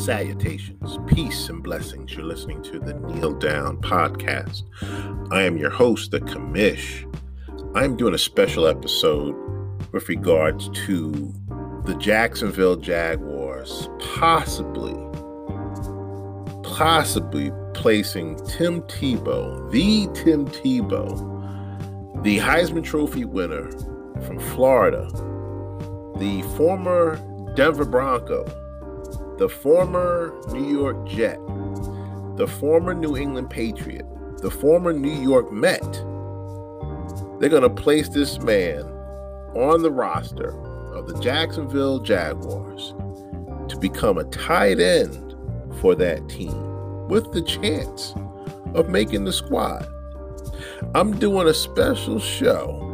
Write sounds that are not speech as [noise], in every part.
Salutations, peace, and blessings. You're listening to the Kneel Down Podcast. I am your host, the Commish. I'm doing a special episode with regards to the Jacksonville Jaguars possibly, possibly placing Tim Tebow, the Tim Tebow, the Heisman Trophy winner from Florida, the former Denver Bronco, the former New York Jet, the former New England Patriot, the former New York Met, they're going to place this man on the roster of the Jacksonville Jaguars to become a tight end for that team with the chance of making the squad. I'm doing a special show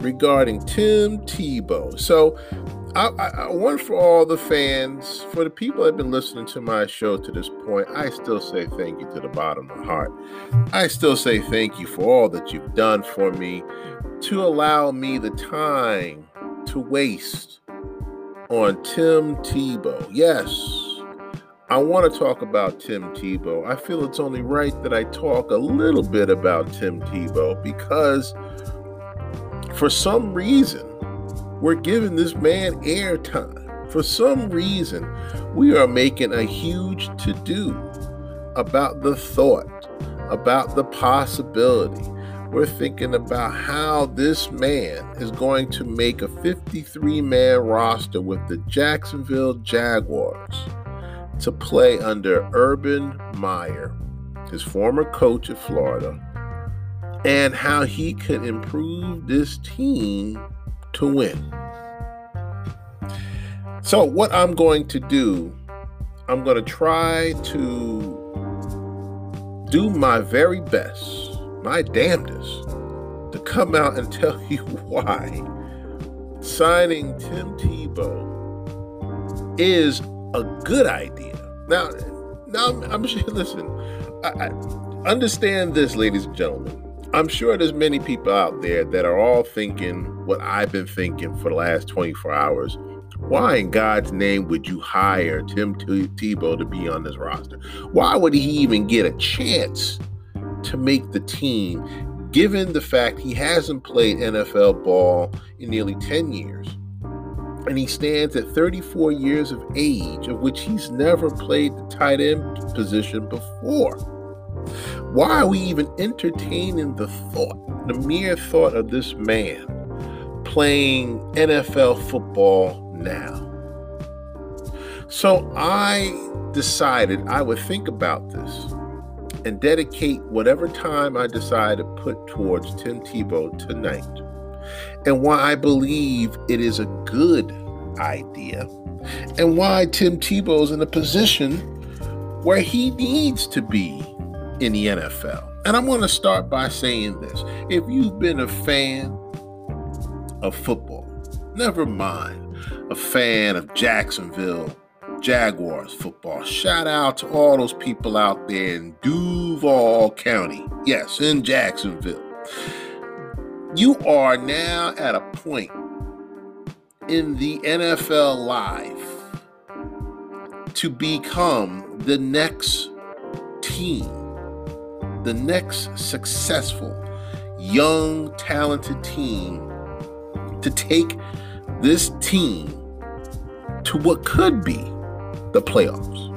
regarding Tim Tebow. So I, I, want for all the fans, for the people that have been listening to my show to this point, I still say thank you to the bottom of my heart. I still say thank you for all that you've done for me to allow me the time to waste on Tim Tebow. Yes, I want to talk about Tim Tebow. I feel it's only right that I talk a little bit about Tim Tebow because for some reason, we're giving this man airtime. For some reason, we are making a huge to do about the thought, about the possibility. We're thinking about how this man is going to make a 53 man roster with the Jacksonville Jaguars to play under Urban Meyer, his former coach at Florida, and how he could improve this team to win. So, what I'm going to do, I'm going to try to do my very best, my damnedest, to come out and [laughs] tell you why signing Tim Tebow is a good idea. Now, now I'm, I'm sure, [laughs] listen, I, I understand this, ladies and gentlemen. I'm sure there's many people out there that are all thinking what I've been thinking for the last 24 hours. Why in God's name would you hire Tim Tebow to be on this roster? Why would he even get a chance to make the team, given the fact he hasn't played NFL ball in nearly 10 years? And he stands at 34 years of age, of which he's never played the tight end position before. Why are we even entertaining the thought, the mere thought of this man playing NFL football now? So I decided I would think about this and dedicate whatever time I decide to put towards Tim Tebow tonight and why I believe it is a good idea and why Tim Tebow is in a position where he needs to be in the NFL. And I'm going to start by saying this. If you've been a fan of football, never mind a fan of Jacksonville Jaguars football, shout out to all those people out there in Duval County. Yes, in Jacksonville. You are now at a point in the NFL life to become the next team the next successful, young, talented team to take this team to what could be the playoffs.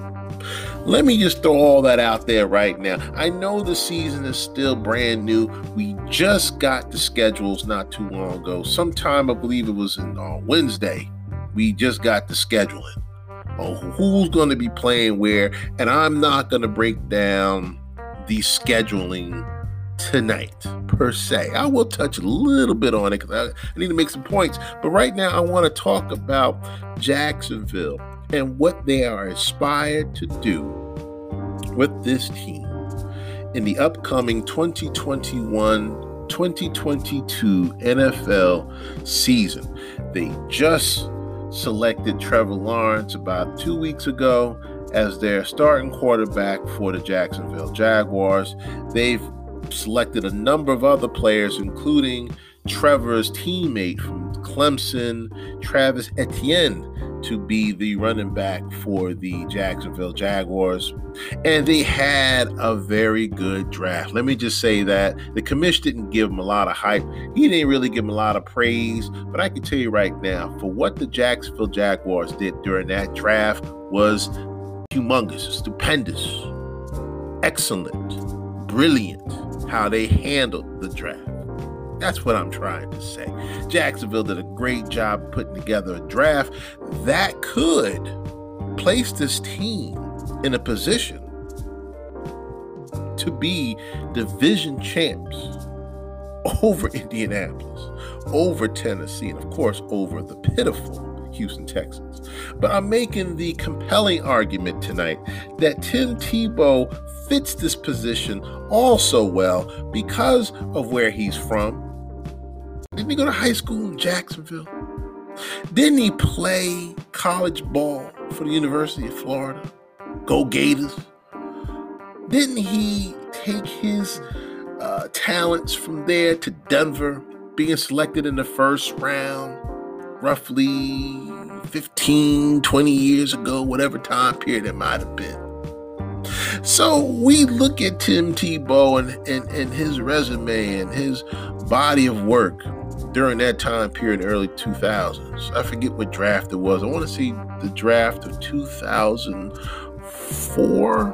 Let me just throw all that out there right now. I know the season is still brand new. We just got the schedules not too long ago. Sometime, I believe it was on uh, Wednesday, we just got the scheduling on who's going to be playing where. And I'm not going to break down the scheduling tonight per se. I will touch a little bit on it because I, I need to make some points. But right now, I want to talk about Jacksonville and what they are inspired to do with this team in the upcoming 2021 2022 NFL season. They just selected Trevor Lawrence about two weeks ago as their starting quarterback for the Jacksonville Jaguars. They've selected a number of other players, including Trevor's teammate from Clemson, Travis Etienne, to be the running back for the Jacksonville Jaguars. And they had a very good draft. Let me just say that the Commish didn't give him a lot of hype. He didn't really give him a lot of praise. But I can tell you right now, for what the Jacksonville Jaguars did during that draft was humongous, stupendous, excellent, brilliant how they handled the draft. That's what I'm trying to say. Jacksonville did a great job putting together a draft that could place this team in a position to be division champs over [laughs] Indianapolis, over Tennessee, and of course over the pitiful Houston Texans. But I'm making the compelling argument tonight that Tim Tebow fits this position also well because of where he's from didn't he go to high school in Jacksonville? Didn't he play college ball for the University of Florida? Go Gators. Didn't he take his uh, talents from there to Denver, being selected in the first round, roughly 15, 20 years ago, whatever time period it might have been? So we look at Tim Tebow and, and, and his resume and his body of work during that time period, early 2000s. I forget what draft it was. I want to see the draft of 2004,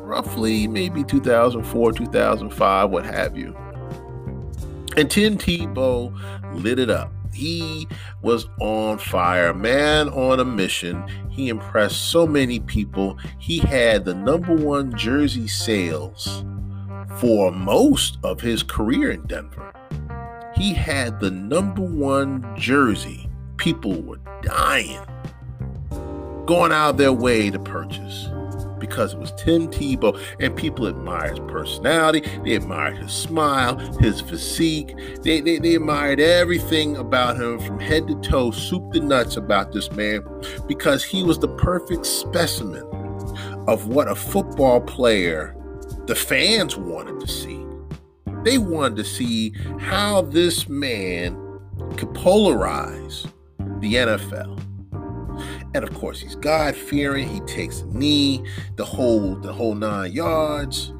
roughly, maybe 2004, 2005, what have you. And Tim Tebow lit it up. He was on fire, man on a mission. He impressed so many people. He had the number one jersey sales for most of his career in Denver he had the number one jersey. People were dying, going out of their way to purchase because it was Tim Tebow, and people admired his personality, they admired his smile, his physique, they, they, they admired everything about him from head to toe, soup to nuts about this man, because he was the perfect specimen of what a football player the fans wanted to see. They wanted to see how this man could polarize the NFL. And of course, he's God fearing. He takes a knee, the whole the whole nine yards.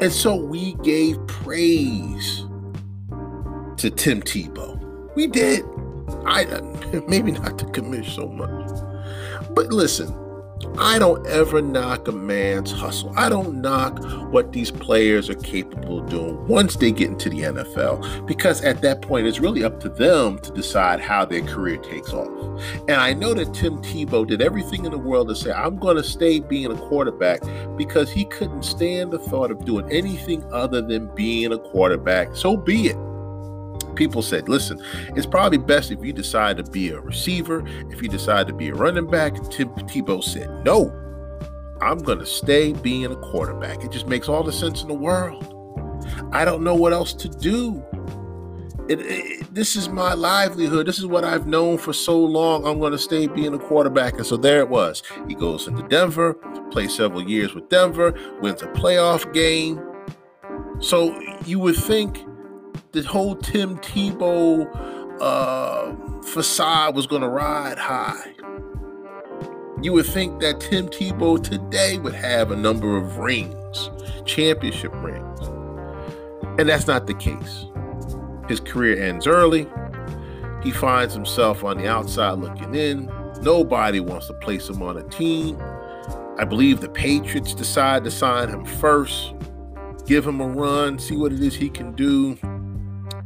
And so we gave praise to Tim Tebow. We did. I [laughs] maybe not to Commish so much. But listen, I don't ever knock a man's hustle. I don't knock what these players are capable of doing once they get into the NFL, because at that point, it's really up to them to decide how their career takes off. And I know that Tim Tebow did everything in the world to say, I'm going to stay being a quarterback because he couldn't stand the thought of doing anything other than being a quarterback. So be it people said, listen, it's probably best if you decide to be a receiver, if you decide to be a running back. Tim Tebow said, no, I'm going to stay being a quarterback. It just makes all the sense in the world. I don't know what else to do. It, it, this is my livelihood. This is what I've known for so long. I'm going to stay being a quarterback. And so there it was. He goes into Denver, plays several years with Denver, wins a playoff game. So you would think the whole Tim Tebow uh, facade was going to ride high. You would think that Tim Tebow today would have a number of rings, championship rings. And that's not the case. His career ends early. He finds himself on the outside looking in. Nobody wants to place him on a team. I believe the Patriots decide to sign him first, give him a run, see what it is he can do.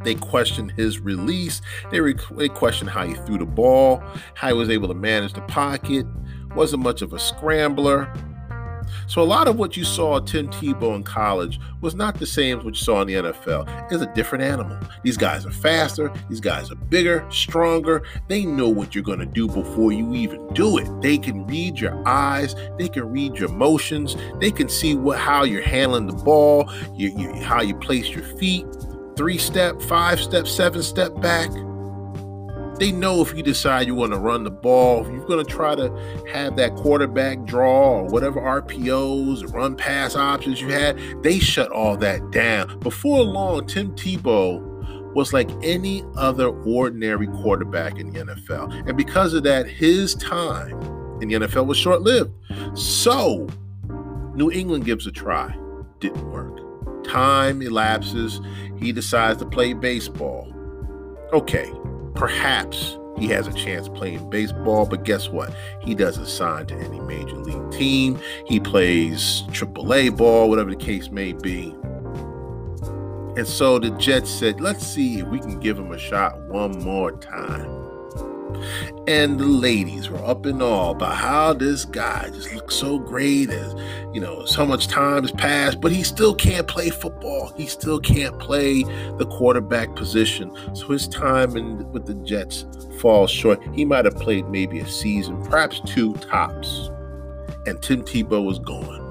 They questioned his release. They, re- they questioned how he threw the ball, how he was able to manage the pocket. Wasn't much of a scrambler. So a lot of what you saw at Tim Tebow in college was not the same as what you saw in the NFL. It's a different animal. These guys are faster. These guys are bigger, stronger. They know what you're going to do before you even do it. They can read your eyes. They can read your motions. They can see what how you're handling the ball, you, you, how you place your feet three step, five step, seven step back. They know if you decide you want to run the ball, you're going to try to have that quarterback draw or whatever RPOs run pass options you had, they shut all that down. Before long, Tim Tebow was like any other ordinary quarterback in the NFL. And because of that, his time in the NFL was short lived. So, New England gives a try. Didn't work. Time elapses. He decides to play baseball. Okay, perhaps he has a chance playing baseball, but guess what? He doesn't sign to any major league team. He plays AAA ball, whatever the case may be. And so the Jets said, let's see if we can give him a shot one more time. And the ladies were up in all about how this guy just looks so great as you know, so much time has passed, but he still can't play football. He still can't play the quarterback position. So his time in, with the Jets falls short. He might have played maybe a season, perhaps two tops. And Tim Tebow was gone.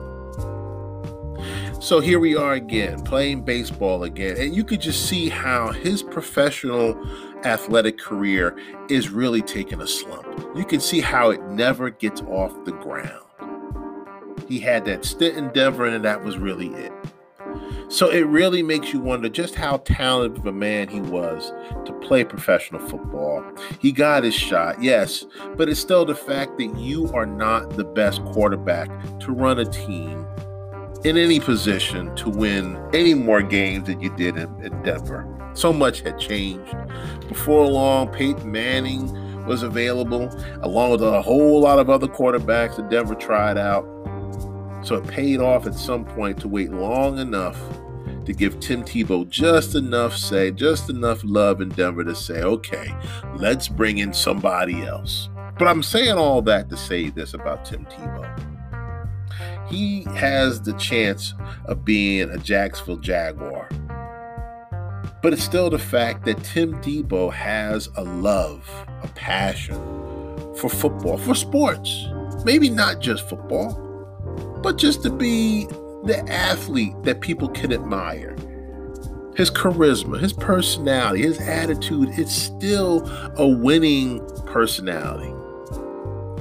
So here we are again, playing baseball again. And you could just see how his professional athletic career is really taking a slump. You can see how it never gets off the ground. He had that stint in Denver, and that was really it. So it really makes you wonder just how talented of a man he was to play professional football. He got his shot, yes, but it's still the fact that you are not the best quarterback to run a team in any position to win any more games than you did in, in Denver. So much had changed. Before long, Peyton Manning was available, along with a whole lot of other quarterbacks that Denver tried out. So it paid off at some point to wait long enough to give Tim Tebow just enough say, just enough love in Denver to say, okay, let's bring in somebody else. But I'm saying all that to say this about Tim Tebow he has the chance of being a Jacksonville Jaguar. But it's still the fact that Tim Tebow has a love, a passion for football, for sports. Maybe not just football, but just to be the athlete that people can admire. His charisma, his personality, his attitude, it's still a winning personality.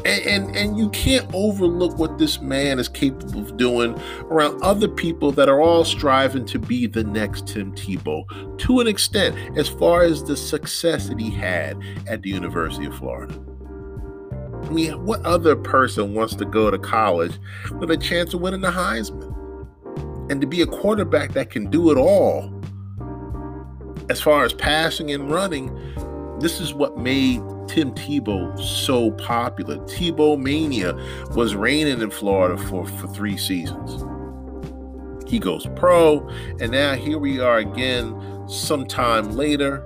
And, and, and you can't overlook what this man is capable of doing around other people that are all striving to be the next Tim Tebow to an extent, as far as the success that he had at the University of Florida. I mean, what other person wants to go to college with a chance of winning the Heisman? And to be a quarterback that can do it all, as far as passing and running, this is what made Tim Tebow so popular. Tebow Mania was reigning in Florida for, for three seasons. He goes pro, and now here we are again sometime later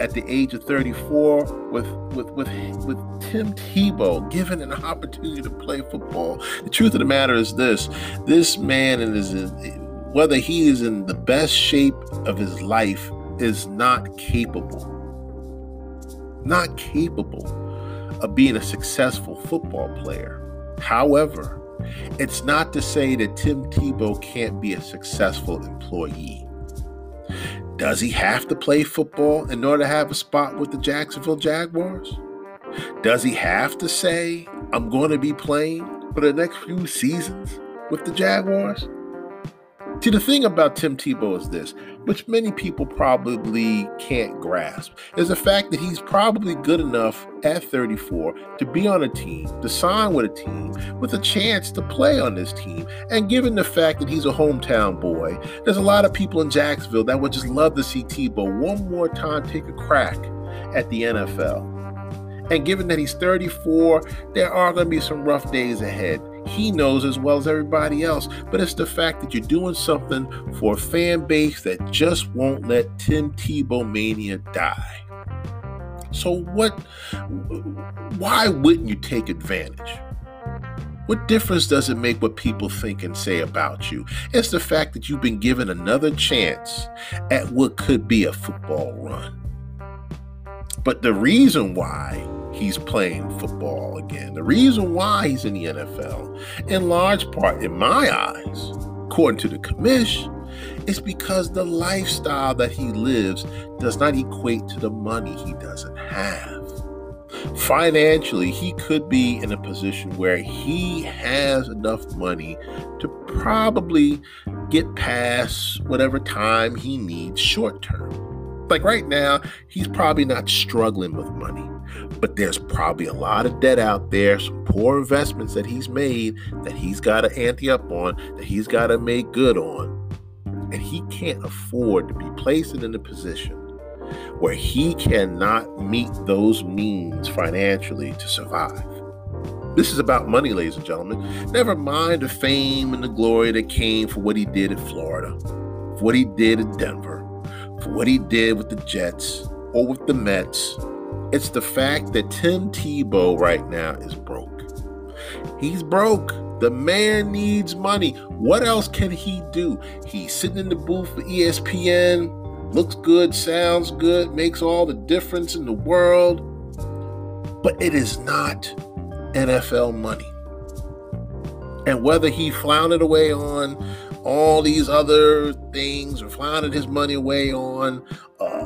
at the age of 34 with with with with Tim Tebow given an opportunity to play football. The truth of the matter is this: this man is whether he is in the best shape of his life is not capable not capable of being a successful football player. However, it's not to say that Tim Tebow can't be a successful employee. Does he have to play football in order to have a spot with the Jacksonville Jaguars? Does he have to say, I'm going to be playing for the next few seasons with the Jaguars? See, the thing about Tim Tebow is this, which many people probably can't grasp, is the fact that he's probably good enough at 34 to be on a team, to sign with a team, with a chance to play on this team. And given the fact that he's a hometown boy, there's a lot of people in Jacksonville that would just love to see Tebow one more time take a crack at the NFL. And given that he's 34, there are going to be some rough days ahead he knows as well as everybody else. But it's the fact that you're doing something for a fan base that just won't let Tim Tebow mania die. So what why wouldn't you take advantage? What difference does it make what people think and say about you? It's the fact that you've been given another chance at what could be a football run. But the reason why he's playing football again. The reason why he's in the NFL, in large part, in my eyes, according to the Commish, is because the lifestyle that he lives does not equate to the money he doesn't have. Financially, he could be in a position where he has enough money to probably get past whatever time he needs short term Like right now, he's probably not struggling with money, but there's probably a lot of debt out there, some poor investments that he's made that he's got to ante up on, that he's got to make good on. And he can't afford to be placed in a position where he cannot meet those means financially to survive. This is about money, ladies and gentlemen. Never mind the fame and the glory that came for what he did in Florida, for what he did in Denver, for what he did with the Jets or with the Mets. It's the fact that Tim Tebow right now is broke. He's broke. The man needs money. What else can he do? He's sitting in the booth for ESPN, looks good, sounds good, makes all the difference in the world. But it is not NFL money. And whether he floundered away on all these other things or floundered his money away on uh,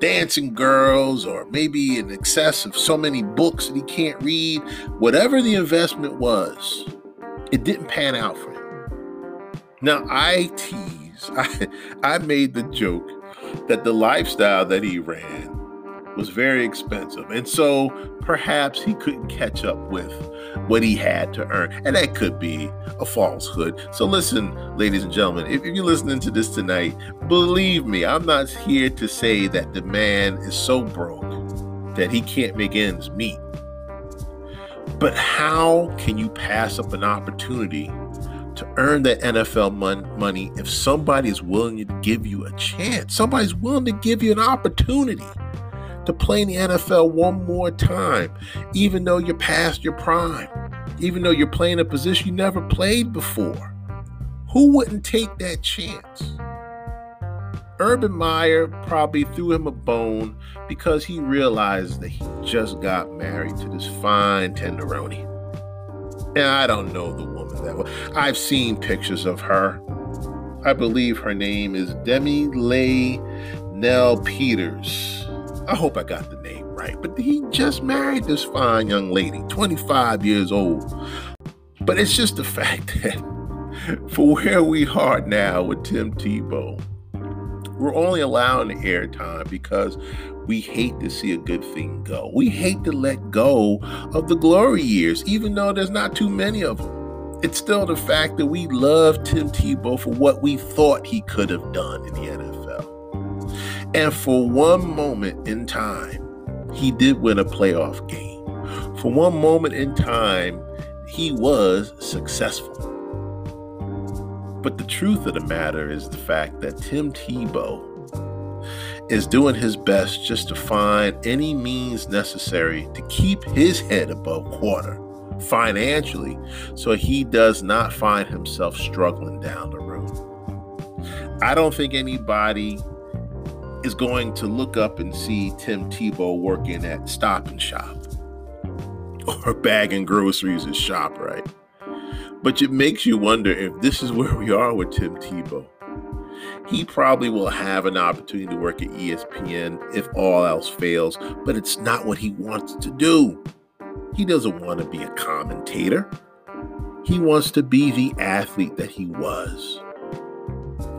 dancing girls or maybe in excess of so many books that he can't read, whatever the investment was, it didn't pan out for him. Now, I tease, [laughs] I, I made the joke that the lifestyle that he ran was very expensive. And so perhaps he couldn't catch up with what he had to earn. And that could be a falsehood. So listen, ladies and gentlemen, if, you're listening to this tonight, believe me, I'm not here to say that the man is so broke that he can't make ends meet. But how can you pass up an opportunity to earn that NFL mon- money if somebody is willing to give you a chance? Somebody's willing to give you an opportunity to play in the NFL one more time, even though you're past your prime, even though you're playing a position you never played before. Who wouldn't take that chance? Urban Meyer probably threw him a bone because he realized that he just got married to this fine tenderoni. And I don't know the woman that well. I've seen pictures of her. I believe her name is Demi Lay Nell Peters. I hope I got the name right, but he just married this fine young lady, 25 years old. But it's just the fact [laughs] that for where we are now with Tim Tebow, we're only allowing the airtime because we hate to see a good thing go. We hate to let go of the glory years, even though there's not too many of them. It's still the fact that we love Tim Tebow for what we thought he could have done in the NFL. And for one moment in time, he did win a playoff game. For one moment in time, he was successful. But the truth of the matter is the fact that Tim Tebow is doing his best just to find any means necessary to keep his head above water financially so he does not find himself struggling down the road. I don't think anybody is going to look up and see Tim Tebow working at Stop and Shop or bagging groceries at ShopRite. But it makes you wonder if this is where we are with Tim Tebow. He probably will have an opportunity to work at ESPN if all else fails, but it's not what he wants to do. He doesn't want to be a commentator. He wants to be the athlete that he was.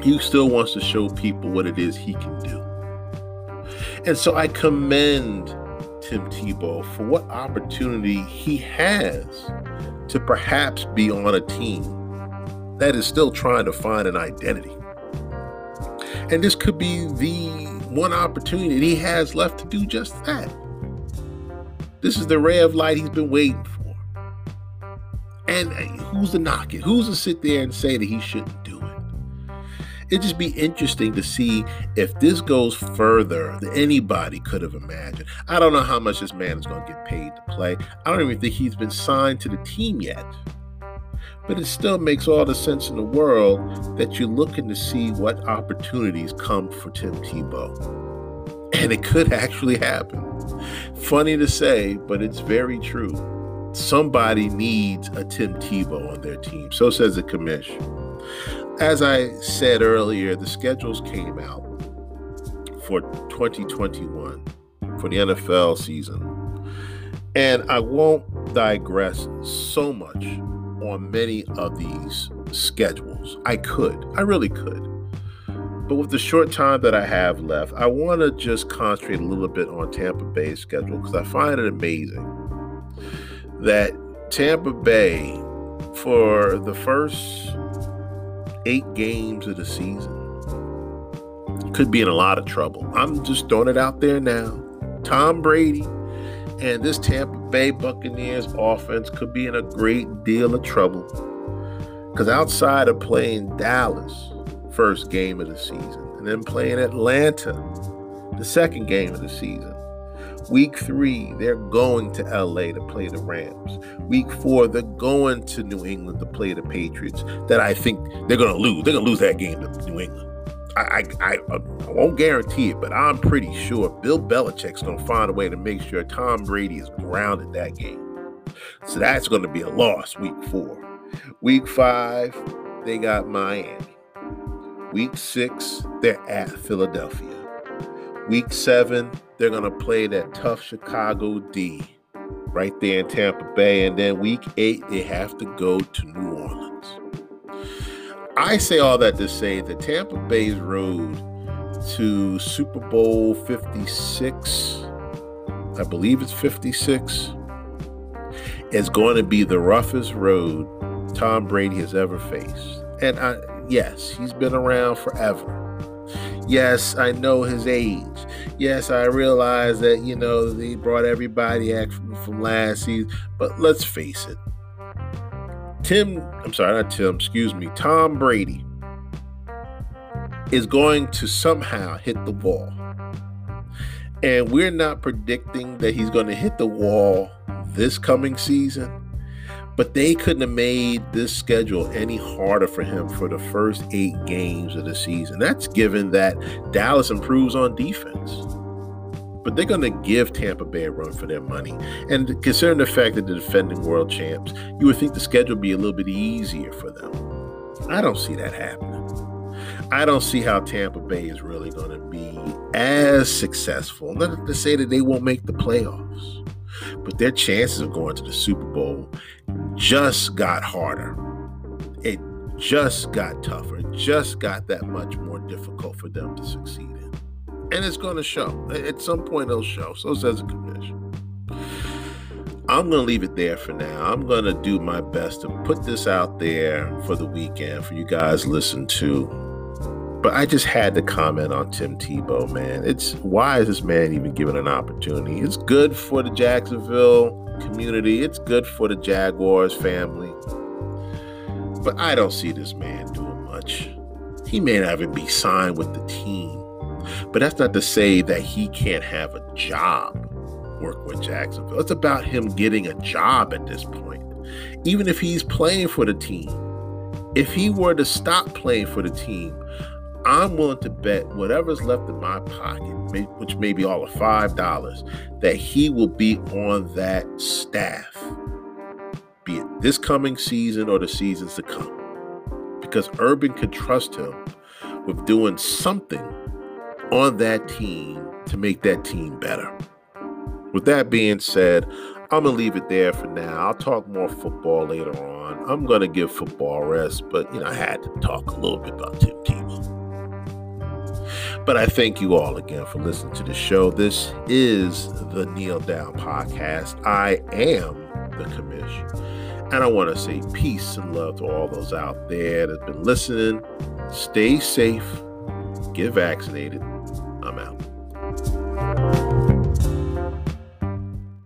He still wants to show people what it is he can do. And so I commend Tim Tebow for what opportunity he has to perhaps be on a team that is still trying to find an identity. And this could be the one opportunity he has left to do just that. This is the ray of light he's been waiting for. And uh, who's to knock it? Who's to sit there and say that he shouldn't it'd just be interesting to see if this goes further than anybody could have imagined. I don't know how much this man is going to get paid to play. I don't even think he's been signed to the team yet. But it still makes all the sense in the world that you're looking to see what opportunities come for Tim Tebow. And it could actually happen. Funny to say, but it's very true. Somebody needs a Tim Tebow on their team. So says the Commish. As I said earlier, the schedules came out for 2021 for the NFL season. And I won't digress so much on many of these schedules. I could, I really could. But with the short time that I have left, I want to just concentrate a little bit on Tampa Bay's schedule because I find it amazing that Tampa Bay, for the first eight games of the season, could be in a lot of trouble. I'm just throwing it out there now. Tom Brady and this Tampa Bay Buccaneers offense could be in a great deal of trouble. Because outside of playing Dallas, first game of the season, and then playing Atlanta, the second game of the season, Week three, they're going to LA to play the Rams. Week four, they're going to New England to play the Patriots. That I think they're going to lose. They're going to lose that game to New England. I, I, uh, I, won't guarantee it, but I'm pretty sure Bill Belichick's going to find a way to make sure Tom Brady is grounded that game. So that's going to be a loss week four. Week five, they got Miami. Week six, they're at Philadelphia. Week seven, they're going to play that tough Chicago D right there in Tampa Bay. And then week eight, they have to go to New Orleans. I say all that to say that Tampa Bay's road to Super Bowl 56, I believe it's 56, is going to be the roughest road Tom Brady has ever faced. And I, yes, he's been around forever. Yes, I know his age. Yes, I realize that, you know, he brought everybody back from, from last season. But let's face it, Tim, I'm sorry, not Tim, excuse me, Tom Brady is going to somehow hit the wall. And we're not predicting that he's going to hit the wall this coming season, but they couldn't have made this schedule any harder for him for the first eight games of the season. That's given that Dallas improves on defense but they're going to give Tampa Bay a run for their money. And considering the fact that they're defending world champs, you would think the schedule would be a little bit easier for them. I don't see that happening. I don't see how Tampa Bay is really going to be as successful. Not to say that they won't make the playoffs, but their chances of going to the Super Bowl just got harder. It just got tougher. It just got that much more difficult for them to succeed in. and it's going to show. At some point, it'll show. So says the Commish. I'm going to leave it there for now. I'm going to do my best to put this out there for the weekend for you guys to listen to. But I just had to comment on Tim Tebow, man. It's why is this man even given an opportunity? It's good for the Jacksonville community. It's good for the Jaguars family. But I don't see this man doing much. He may not even be signed with the team. But that's not to say that he can't have a job work with Jacksonville. It's about him getting a job at this point. Even if he's playing for the team, if he were to stop playing for the team, I'm willing to bet whatever's left in my pocket, which may be all of $5, that he will be on that staff, be it this coming season or the seasons to come. Because Urban could trust him with doing something on that team to make that team better. With that being said, I'm going to leave it there for now. I'll talk more football later on. I'm going to give football rest, but you know, I had to talk a little bit about Tim Tebow. But I thank you all again for listening to the show. This is the Kneel Down Podcast. I am the Commish. And I want to say peace and love to all those out there that have been listening. Stay safe, get vaccinated, I'm out.